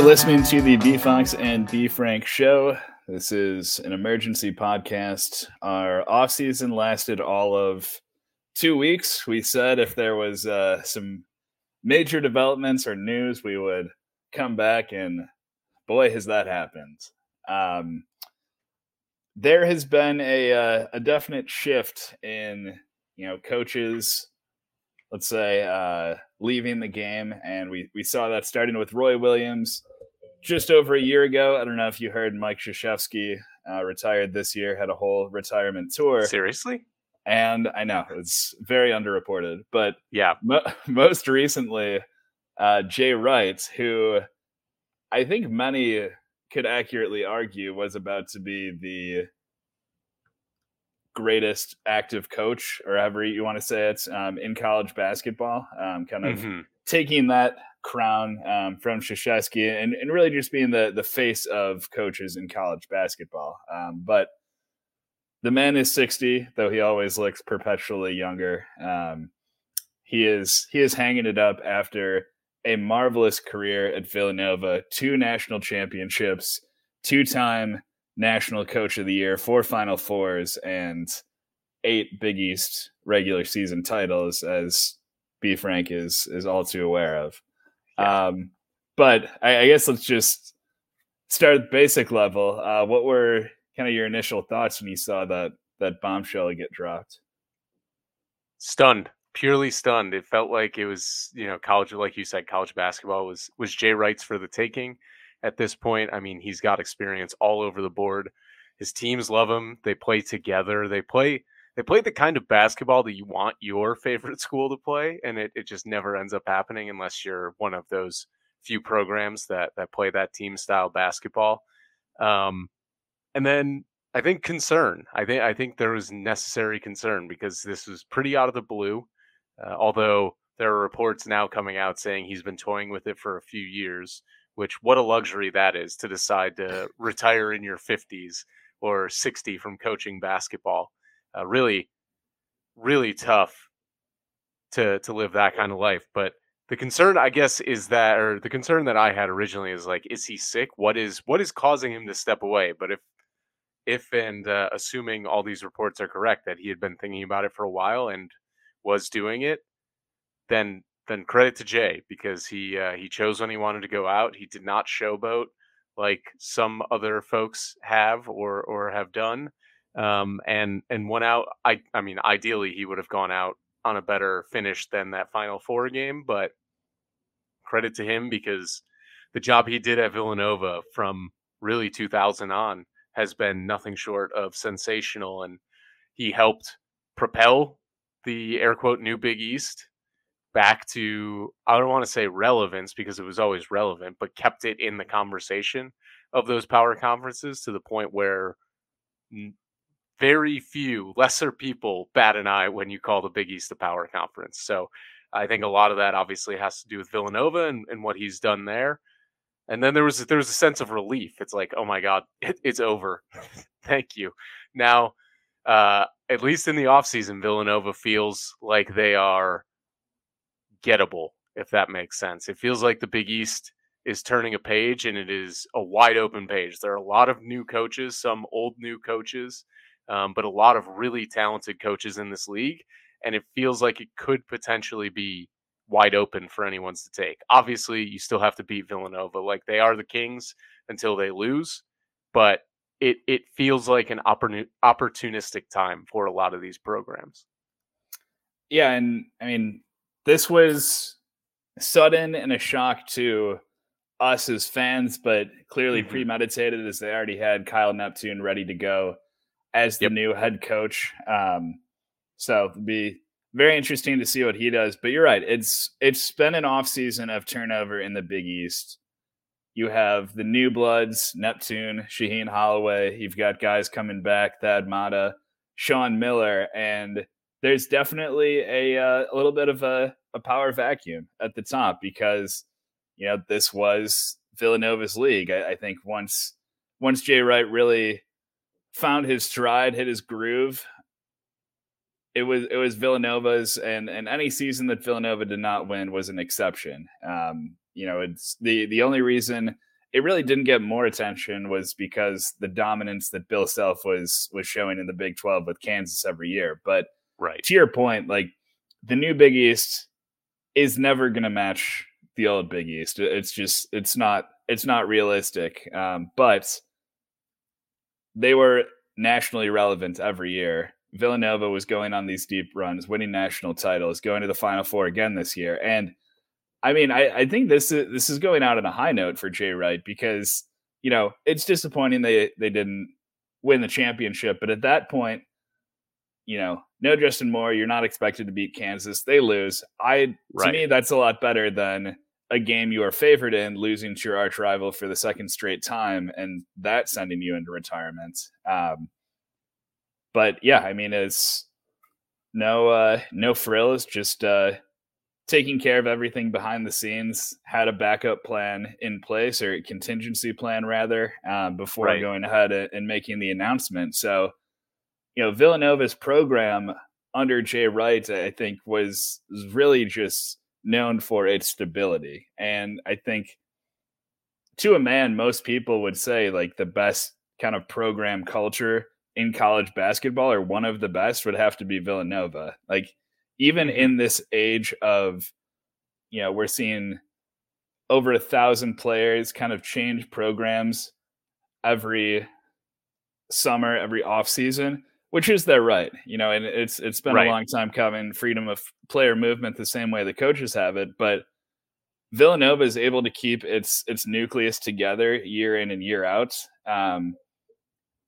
You're listening to the B Fox and B Frank show. This is an emergency podcast. Our off season lasted all of two weeks. We said if there was uh, some major developments or news, we would come back, and boy, has that happened. Um, there has been a uh, a definite shift in you know coaches let's say uh, leaving the game and we we saw that starting with Roy Williams just over a year ago I don't know if you heard Mike Krzyzewski uh, retired this year had a whole retirement tour seriously and I know it's very underreported but yeah mo- most recently uh, Jay Wright who I think many could accurately argue was about to be the greatest active coach, or however you want to say it, um, in college basketball. Um, kind of mm-hmm. taking that crown um, from Krzyzewski and, and really just being the the face of coaches in college basketball. Um, but the man is 60, though he always looks perpetually younger. Um, he is he is hanging it up after a marvelous career at Villanova, two national championships, two time national coach of the year, four Final Fours, and eight Big East regular season titles, as B Frank is is all too aware of. Um, but I, I, guess let's just start at the basic level. Uh, what were kind of your initial thoughts when you saw that that bombshell get dropped? Stunned, purely stunned. It felt like it was, you know, college, like you said, college basketball was was Jay Wright's for the taking at this point. I mean, he's got experience all over the board. His teams love him. They play together. They play they play the kind of basketball that you want your favorite school to play, and it, it just never ends up happening unless you're one of those few programs that that play that team style basketball. Um, and then I think concern. I think I think there was necessary concern because this was pretty out of the blue. Uh, although there are reports now coming out saying he's been toying with it for a few years which what a luxury that is to decide to retire in your 50s or 60 from coaching basketball. Uh, really, really tough to to live that kind of life. But the concern, I guess, is that, or the concern that I had originally is like, is he sick? What is what is causing him to step away? But if if and uh, assuming all these reports are correct that he had been thinking about it for a while and was doing it, then then credit to Jay because he uh, he chose when he wanted to go out. He did not showboat like some other folks have or or have done, um, and and went out. I I mean, ideally he would have gone out on a better finish than that Final Four game, but credit to him because the job he did at Villanova from really 2000 on has been nothing short of sensational, and he helped propel the air quote new Big East back to I don't want to say relevance because it was always relevant, but kept it in the conversation of those power conferences to the point where very few lesser people bat an eye when you call the Big East a power conference. So I think a lot of that obviously has to do with Villanova and, and what he's done there. And then there was there was a sense of relief. It's like, oh my God, it, it's over. Thank you. Now, uh, at least in the offseason, Villanova feels like they are gettable, if that makes sense. It feels like the Big East is turning a page and it is a wide open page. There are a lot of new coaches, some old new coaches, um, but a lot of really talented coaches in this league. And it feels like it could potentially be wide open for anyone to take. Obviously, you still have to beat Villanova. Like they are the Kings until they lose, but it it feels like an opportunistic time for a lot of these programs. Yeah, and I mean, this was sudden and a shock to us as fans, but clearly mm-hmm. premeditated as they already had Kyle Neptune ready to go as the yep. new head coach. Um, so it'll be very interesting to see what he does. But you're right; it's it's been an off season of turnover in the Big East. You have the new bloods, Neptune, Shaheen Holloway. You've got guys coming back, Thad Matta, Sean Miller, and there's definitely a uh, a little bit of a, a power vacuum at the top because you know this was Villanova's league. I, I think once once Jay Wright really found his stride, hit his groove, it was it was Villanova's, and and any season that Villanova did not win was an exception. Um, you know, it's the the only reason it really didn't get more attention was because the dominance that Bill Self was was showing in the Big 12 with Kansas every year. But right to your point, like the new Big East is never going to match the old Big East. It's just it's not it's not realistic. Um, but they were nationally relevant every year. Villanova was going on these deep runs, winning national titles, going to the Final Four again this year, and I mean, I, I think this is this is going out on a high note for Jay Wright because you know it's disappointing they they didn't win the championship, but at that point, you know, no Justin Moore, you're not expected to beat Kansas. They lose. I right. to me, that's a lot better than a game you are favored in, losing to your arch rival for the second straight time, and that sending you into retirement. Um, but yeah, I mean, it's no uh, no frills, just uh, taking care of everything behind the scenes, had a backup plan in place or contingency plan rather uh, before right. going ahead and making the announcement. So, you know, Villanova's program under Jay Wright, I think, was really just known for its stability. And I think to a man, most people would say like the best kind of program culture in college basketball or one of the best would have to be Villanova. Like even mm-hmm. in this age of you know we're seeing over a thousand players kind of change programs every summer every off season which is their right you know and it's it's been right. a long time coming freedom of player movement the same way the coaches have it but villanova is able to keep its its nucleus together year in and year out um,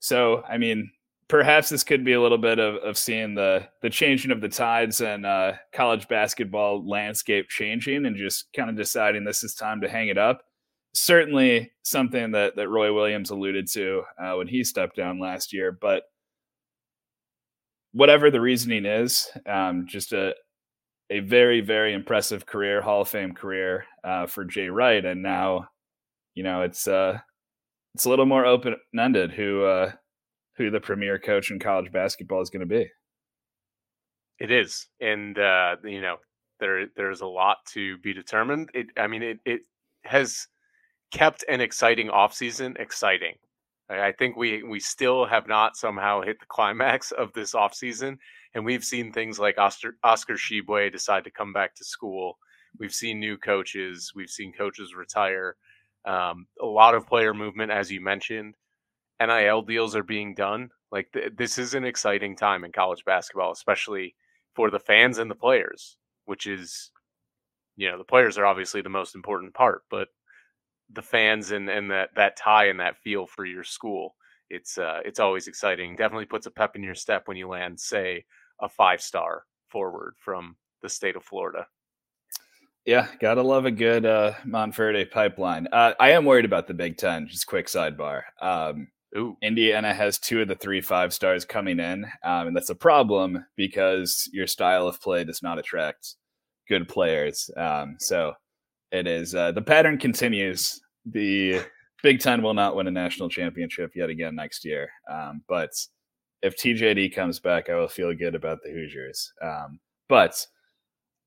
so i mean perhaps this could be a little bit of, of seeing the the changing of the tides and uh, college basketball landscape changing and just kind of deciding this is time to hang it up. Certainly something that that Roy Williams alluded to uh, when he stepped down last year, but whatever the reasoning is, um, just a a very very impressive career, Hall of Fame career uh, for Jay Wright, and now you know it's uh it's a little more open ended who uh who the premier coach in college basketball is going to be. It is, and uh, you know there there's a lot to be determined. It, I mean, it it has kept an exciting offseason exciting. I think we we still have not somehow hit the climax of this offseason, and we've seen things like Oscar Oscar Tshiebwe decide to come back to school. We've seen new coaches. We've seen coaches retire. Um, a lot of player movement, as you mentioned. NIL deals are being done. Like th- this is an exciting time in college basketball, especially for the fans and the players, which is, you know, the players are obviously the most important part, but the fans and and that that tie and that feel for your school, it's uh, it's always exciting. Definitely puts a pep in your step when you land, say, a five star forward from the state of Florida. Yeah, gotta love a good uh, Montverde pipeline. Uh, I am worried about the Big Ten. Just quick sidebar. Um, Ooh. Indiana has two of the three five stars coming in, um, and that's a problem because your style of play does not attract good players. Um, so it is uh, the pattern continues. The Big Ten will not win a national championship yet again next year, um, but if TJD comes back, I will feel good about the Hoosiers. Um, but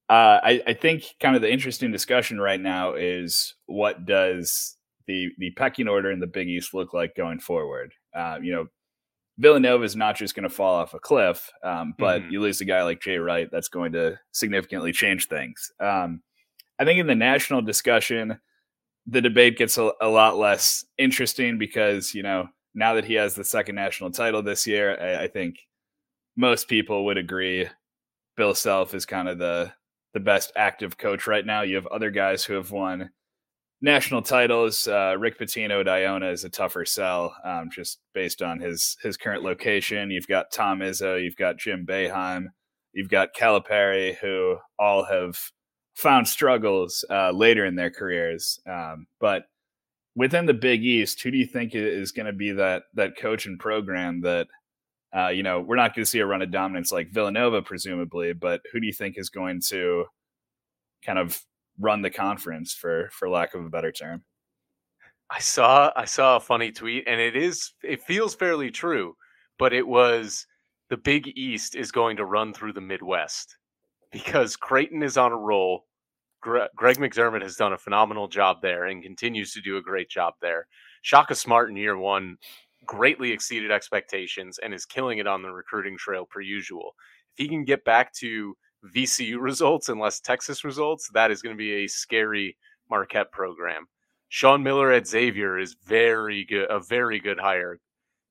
uh, I, I think kind of the interesting discussion right now is what does the the pecking order in the Big East look like going forward? Uh, you know, Villanova is not just going to fall off a cliff, um, but mm-hmm. you lose a guy like Jay Wright, that's going to significantly change things. Um, I think in the national discussion, the debate gets a, a, lot less interesting because you know now that he has the second national title this year, I, I think most people would agree Bill Self is kind of the the best active coach right now. You have other guys who have won national titles. Uh, Rick Pitino at Iona is a tougher sell, um, just based on his his current location. You've got Tom Izzo, you've got Jim Boeheim, you've got Calipari, who all have found struggles uh, later in their careers. Um, but within the Big East, who do you think is going to be that that coach and program that? Uh, you know, we're not going to see a run of dominance like Villanova, presumably, but who do you think is going to kind of run the conference for for lack of a better term. I saw I saw a funny tweet and it is it feels fairly true, but it was the Big East is going to run through the Midwest because Creighton is on a roll. Greg McDermott has done a phenomenal job there and continues to do a great job there. Shaka Smart in year one greatly exceeded expectations and is killing it on the recruiting trail per usual. If he can get back to VCU results and less Texas results, that is going to be a scary Marquette program. Sean Miller at Xavier is very good, a very good hire.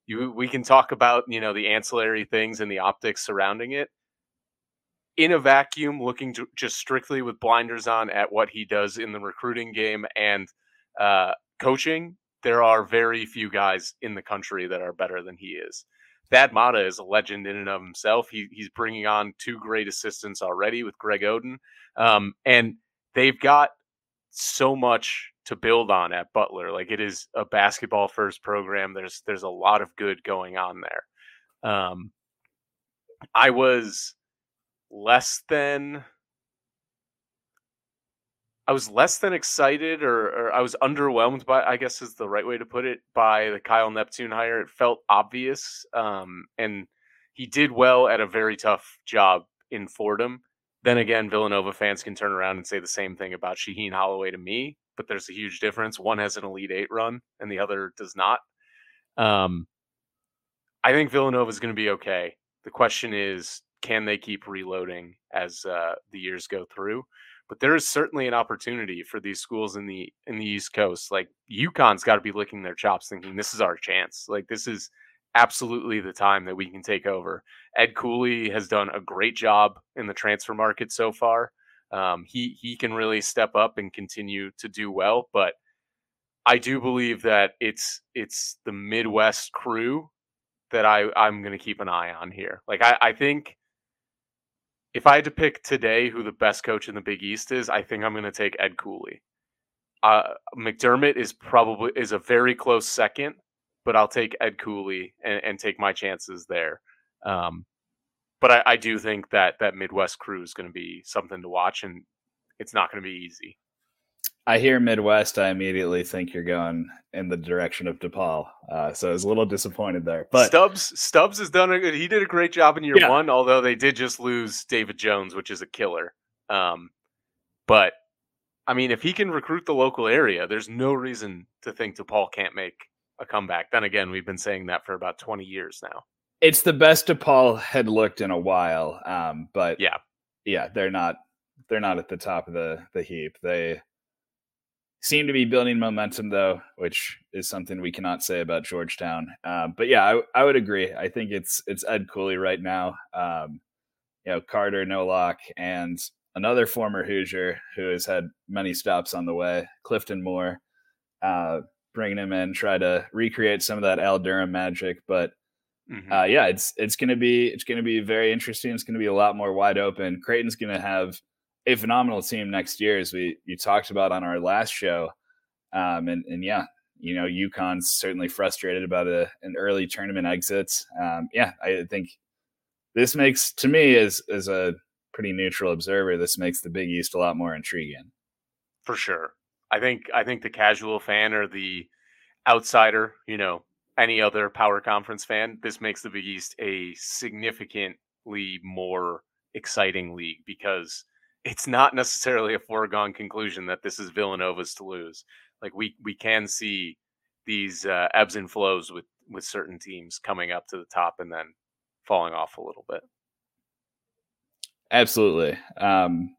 You, we can talk about you know the ancillary things and the optics surrounding it. In a vacuum, looking just strictly with blinders on at what he does in the recruiting game and uh, coaching, there are very few guys in the country that are better than he is. Thad Matta is a legend in and of himself. He, he's bringing on two great assistants already with Greg Oden, um, and they've got so much to build on at Butler. Like it is a basketball first program. There's there's a lot of good going on there. Um, I was less than I was less than excited, or, or, I was underwhelmed by, I guess is the right way to put it, by the Kyle Neptune hire. It felt obvious, um, and he did well at a very tough job in Fordham. Then again, Villanova fans can turn around and say the same thing about Shaheen Holloway to me, but there's a huge difference. One has an Elite Eight run, and the other does not. Um, I think Villanova is going to be okay. The question is, can they keep reloading as uh, the years go through? but there is certainly an opportunity for these schools in the in the East Coast. Like UConn's got to be licking their chops, thinking this is our chance. Like this is absolutely the time that we can take over. Ed Cooley has done a great job in the transfer market so far. Um, he he can really step up and continue to do well, but I do believe that it's it's the Midwest crew that I I'm going to keep an eye on here. Like I I think if I had to pick today who the best coach in the Big East is, I think I'm going to take Ed Cooley. Uh, McDermott is probably is a very close second, but I'll take Ed Cooley and, and take my chances there. Um, but I, I, do think that that Midwest crew is going to be something to watch, and it's not going to be easy. I hear Midwest, I immediately think you're going in the direction of DePaul. Uh, so I was a little disappointed there. But Stubbs, Stubbs has done a good. He did a great job in year yeah. one, although they did just lose David Jones, which is a killer. Um, but I mean, if he can recruit the local area, there's no reason to think DePaul can't make a comeback. Then again, we've been saying that for about 20 years now. It's the best DePaul had looked in a while. Um, but yeah, yeah, they're not they're not at the top of the the heap. They seem to be building momentum though, which is something we cannot say about Georgetown. Um, but yeah, I, I, would agree. I think it's it's Ed Cooley right now. Um, you know, Carter Nowak and another former Hoosier who has had many stops on the way, Clifton Moore, uh, bringing him in, try to recreate some of that Al Durham magic. But mm-hmm. uh, yeah, it's it's gonna be it's gonna be very interesting. It's gonna be a lot more wide open. Creighton's gonna have a phenomenal team next year, as we you talked about on our last show. Um, and and yeah, you know, UConn's certainly frustrated about a, an early tournament exit. Um, yeah, I think this makes to me as as a pretty neutral observer, this makes the Big East a lot more intriguing. For sure, I think I think the casual fan or the outsider, you know, any other power conference fan, this makes the Big East a significantly more exciting league because it's not necessarily a foregone conclusion that this is Villanova's to lose. Like we we can see these uh, ebbs and flows with with certain teams coming up to the top and then falling off a little bit. Absolutely. Um,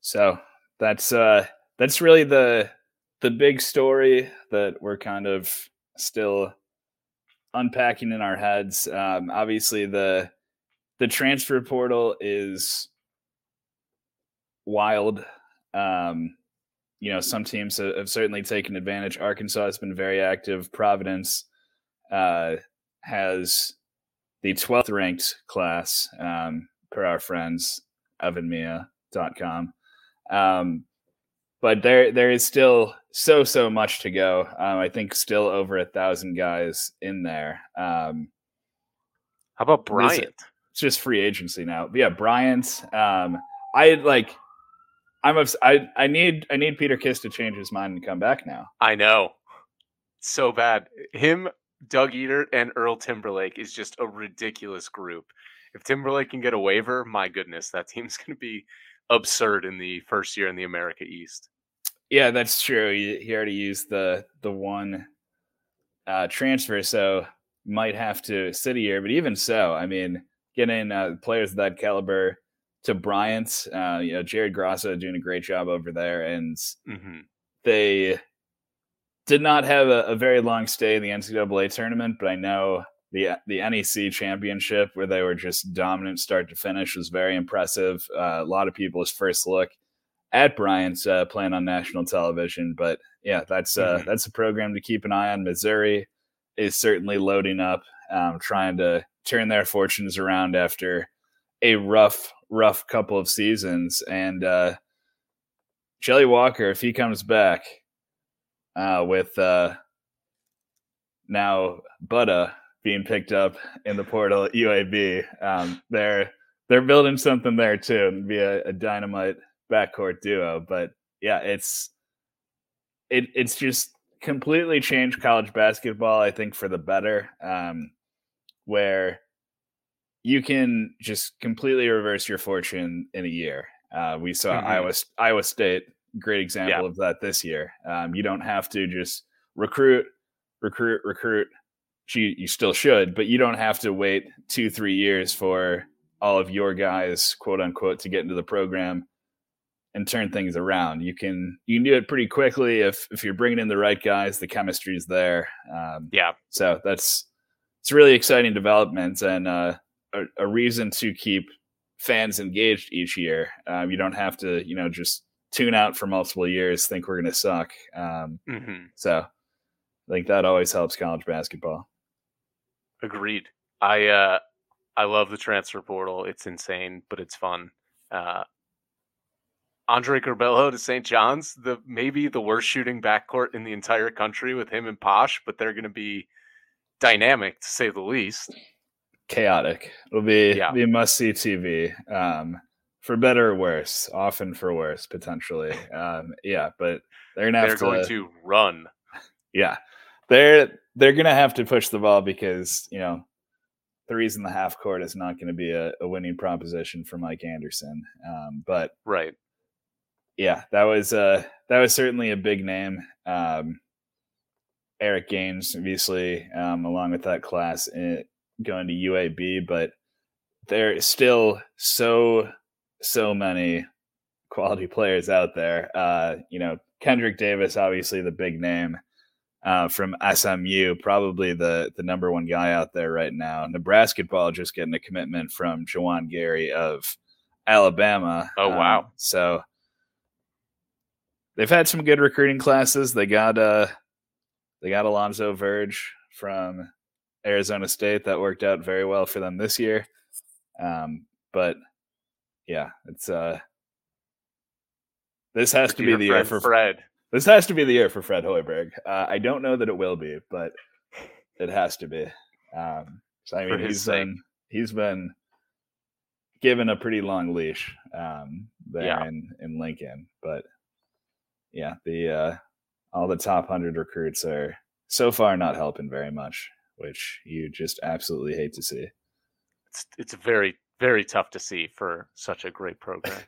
so that's uh, that's really the the big story that we're kind of still unpacking in our heads. Um, obviously, the the transfer portal is wild. Um, you know, some teams have, certainly taken advantage. Arkansas has been very active. Providence uh, has the 12th ranked class um, per our friends, evanmiya.com. Um, but there, there is still so, so much to go. Um, I think still over a thousand guys in there. Um, How about Bryant? It's just free agency now. But yeah, Bryant. Um, I like I'm ups- I I need I need Peter Kiss to change his mind and come back now. I know. So bad. Him, Doug Edert, and Earl Timberlake is just a ridiculous group. If Timberlake can get a waiver, my goodness, that team's going to be absurd in the first year in the America East. Yeah, that's true. He, he already used the the one uh, transfer, so might have to sit a year. But even so, I mean, getting uh, players of that caliber to Bryant, uh, you know, Jared Grasso doing a great job over there, and mm-hmm. they did not have a, a, very long stay in the NCAA tournament, but I know the the NEC championship where they were just dominant start to finish was very impressive. Uh, a lot of people's first look at Bryant's uh, playing on national television, but yeah, that's uh, mm-hmm. that's a program to keep an eye on. Missouri is certainly loading up, um, trying to turn their fortunes around after a rough, rough couple of seasons. And uh, Jelly Walker, if he comes back uh, with uh, now Butta being picked up in the portal at UAB, um, they're they're building something there too, and be a, a dynamite backcourt duo. But yeah, it's it it's just completely changed college basketball. I think for the better, um, where you can just completely reverse your fortune in a year. Uh, we saw mm-hmm. Iowa Iowa State, great example yeah. of that this year. Um, you don't have to just recruit, recruit, recruit. You, you still should, but you don't have to wait two, three years for all of your guys, quote unquote, to get into the program and turn things around. You can you can do it pretty quickly if if you're bringing in the right guys. The chemistry is there. Um, yeah. So that's it's really exciting development and uh, a, a, reason to keep fans engaged each year. Um, you don't have to you know just tune out for multiple years, think we're going to suck. Um, mm-hmm. So I think that always helps college basketball. Agreed. I uh, I love the transfer portal. It's insane, but it's fun. Uh, Andre Curbelo to St. John's, the maybe the worst shooting backcourt in the entire country with him and Posh, but they're going to be dynamic to say the least. Chaotic. It'll be yeah. be must see TV. Um, for better or worse, often for worse potentially. Um, yeah, but they're gonna have they're to, going to run. Yeah, they're they're gonna have to push the ball because you know threes in the half court is not going to be a, a, winning proposition for Mike Anderson. Um, but right, yeah, that was uh that was certainly a big name. Um, Eric Gaines, obviously, um, along with that class going to UAB, but there's still so so many quality players out there. Uh, you know, Kendrick Davis, obviously the big name uh, from SMU, probably the the number one guy out there right now. Nebraska ball just getting a commitment from Juwan Gary of Alabama. Oh wow! Um, so they've had some good recruiting classes. They got uh they got Alonzo Verge from Arizona State that worked out very well for them this year. Um, but yeah, it's uh this has to be the year for Fred. This has to be the year for Fred Hoiberg. Uh, I don't know that it will be, but it has to be. Um, so I mean, he's sake. been he's been given a pretty long leash um, there yeah. in in Lincoln, but yeah, the uh, all the top hundred recruits are so far not helping very much, which you just absolutely hate to see. It's it's very very tough to see for such a great program.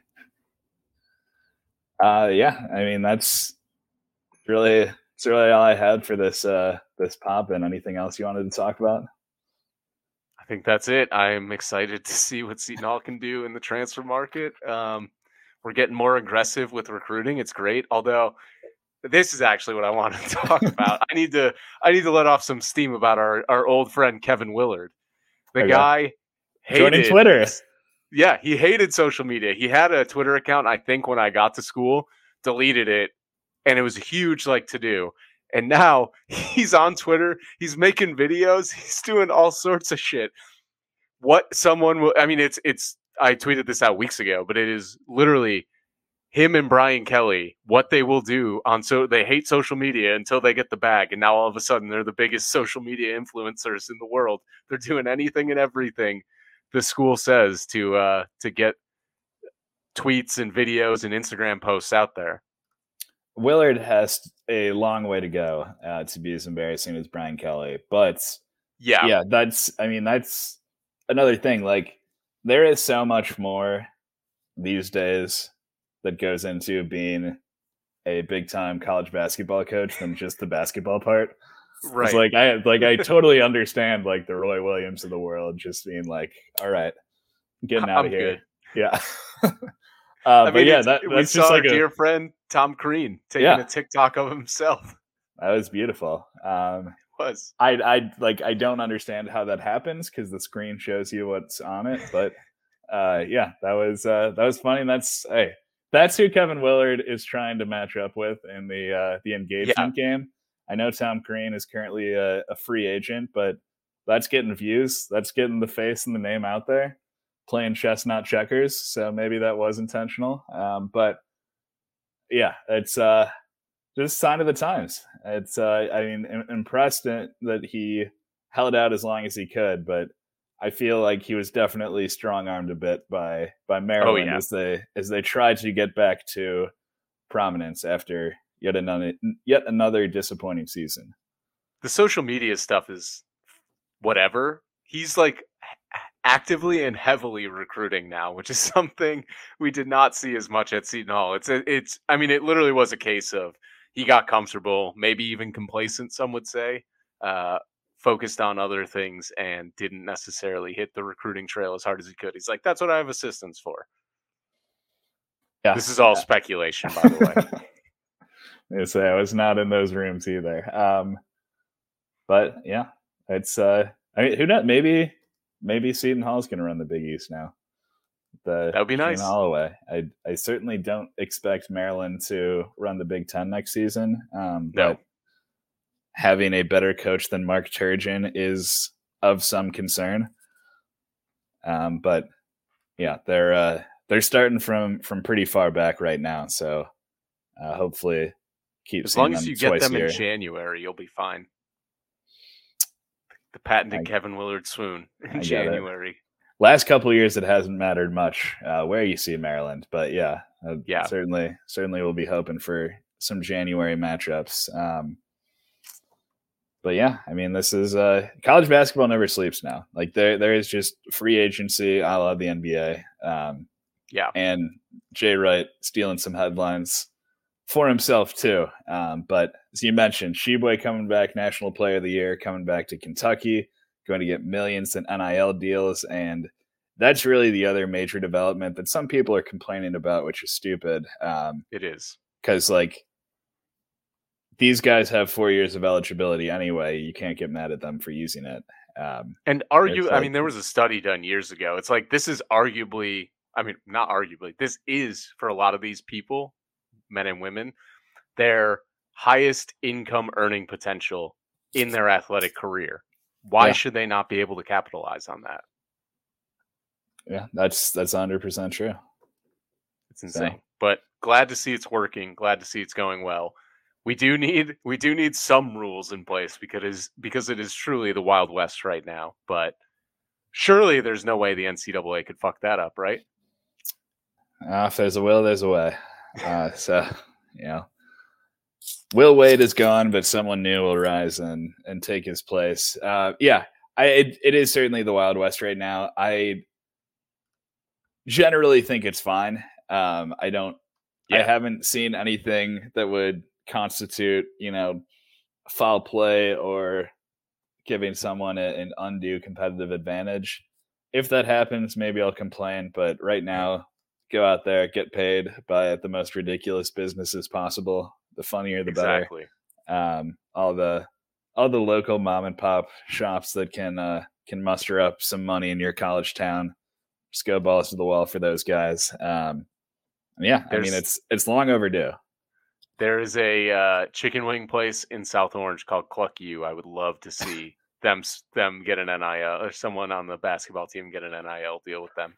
uh, yeah, I mean that's really it's really all I had for this uh this pop. And anything else you wanted to talk about? I think that's it. I'm excited to see what Seton Hall can do in the transfer market. Um, we're getting more aggressive with recruiting. It's great. Although this is actually what I want to talk about. I need to I need to let off some steam about our, our old friend Kevin Willard. The guy hated joining Twitter. Yeah, he hated social media. He had a Twitter account, I think, when I got to school, deleted it, and it was a huge like to do. And now he's on Twitter, he's making videos, he's doing all sorts of shit. What someone will I mean, it's it's I tweeted this out weeks ago, but it is literally him and Brian Kelly, what they will do on so they hate social media until they get the bag, and now all of a sudden they're the biggest social media influencers in the world. They're doing anything and everything the school says to uh, to get tweets and videos and Instagram posts out there. Willard has a long way to go uh, to be as embarrassing as Brian Kelly, but yeah, yeah, that's I mean that's another thing. Like there is so much more these days that goes into being a big time college basketball coach than just the basketball part. Right. It's like I like I totally understand like the Roy Williams of the world just being like, all right, getting out I'm of here. Good. Yeah. uh, I mean, yeah, that, we saw like our a, dear friend Tom Crean taking yeah. a TikTok of himself. That was beautiful. Um, it was. I I like I don't understand how that happens because the screen shows you what's on it, but uh, yeah, that was uh, that was funny. And that's hey, that's who Kevin Willard is trying to match up with in the uh, the engagement yeah. game. I know Tom Crean is currently a, a, free agent, but that's getting views. That's getting the face and the name out there. Playing chess, not checkers. So maybe that was intentional. Um, but yeah, it's uh, just sign of the times. It's uh, I mean, impressed that he held out as long as he could, but I feel like he was definitely strong armed a bit by by oh, Maryland oh, yeah. as they as they tried to get back to prominence after yet another yet another disappointing season. The social media stuff is whatever. He's like actively and heavily recruiting now, which is something we did not see as much at Seton Hall. It's a, it's I mean it literally was a case of he got comfortable, maybe even complacent some would say. Uh, focused on other things and didn't necessarily hit the recruiting trail as hard as he could. He's like, that's what I have assistants for. Yeah. This is all yeah. speculation, by the way. I say I was not in those rooms either. Um, but yeah, it's uh, I mean, who knows? Maybe maybe Seton Hall's going to run the Big East now. The that would be nice. Holloway. I I certainly don't expect Maryland to run the Big Ten next season. Um, no. but having a better coach than Mark Turgeon is of some concern. Um, but yeah, they're uh, they're starting from from pretty far back right now, so uh, hopefully keep as long as you get them in January, you'll be fine. The patented I, Kevin Willard swoon in January. Last couple years, it hasn't mattered much uh, where you see Maryland, but yeah, uh, yeah, certainly, certainly, we'll be hoping for some January matchups. Um, but yeah, I mean, this is uh, college basketball never sleeps now. Like there, there is just free agency. I love the NBA. Um, yeah, and Jay Wright stealing some headlines for himself too. Um, but as you mentioned, Tshiebwe coming back, National Player of the Year, coming back to Kentucky, going to get millions in NIL deals, and that's really the other major development that some people are complaining about, which is stupid. Um, it is because like these guys have four years of eligibility anyway. You can't get mad at them for using it. Um, and argue, like, I mean, there was a study done years ago. It's like this is arguably, I mean, not arguably, this is for a lot of these people, men and women, their highest income earning potential in their athletic career. Why yeah. should they not be able to capitalize on that? Yeah, that's that's hundred percent true. It's insane, so. but glad to see it's working. Glad to see it's going well we do need we do need some rules in place because it is because it is truly the wild west right now. But surely there's no way the NCAA could fuck that up, right? Uh, if there's a will, there's a way. Uh, so you know, Will Wade is gone, but someone new will rise and and take his place. Uh, yeah, I it, it is certainly the wild west right now. I generally think it's fine. Um, I don't. Yeah. I haven't seen anything that would constitute, you know, foul play or giving someone an undue competitive advantage. If that happens, maybe I'll complain. But right now, go out there, get paid by the most ridiculous businesses possible. The funnier, the exactly. better. Um, all the all the local mom and pop shops that can uh, can muster up some money in your college town. Just go balls to the wall for those guys. Um, yeah, There's, I mean it's it's long overdue. There is a uh, chicken wing place in South Orange called Cluck You. I would love to see them them get an NIL or someone on the basketball team get an NIL deal with them.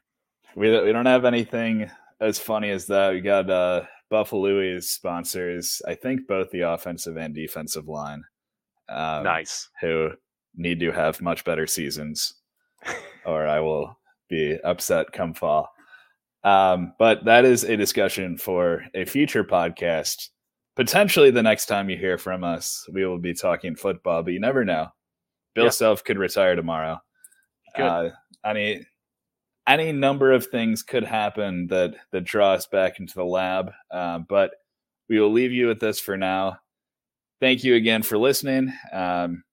We we don't have anything as funny as that. We got uh, Buffalo's sponsors. I think both the offensive and defensive line. Um, nice. Who need to have much better seasons, or I will be upset come fall. Um, but that is a discussion for a future podcast potentially the next time you hear from us, we will be talking football, but you never know. Bill yeah. Self could retire tomorrow. Uh, any any number of things could happen that that draw us back into the lab. Uh, but we will leave you with this for now. Thank you again for listening. Um,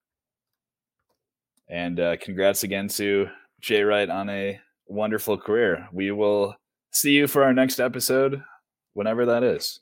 and uh, congrats again to Jay Wright on a wonderful career. We will see you for our next episode, whenever that is.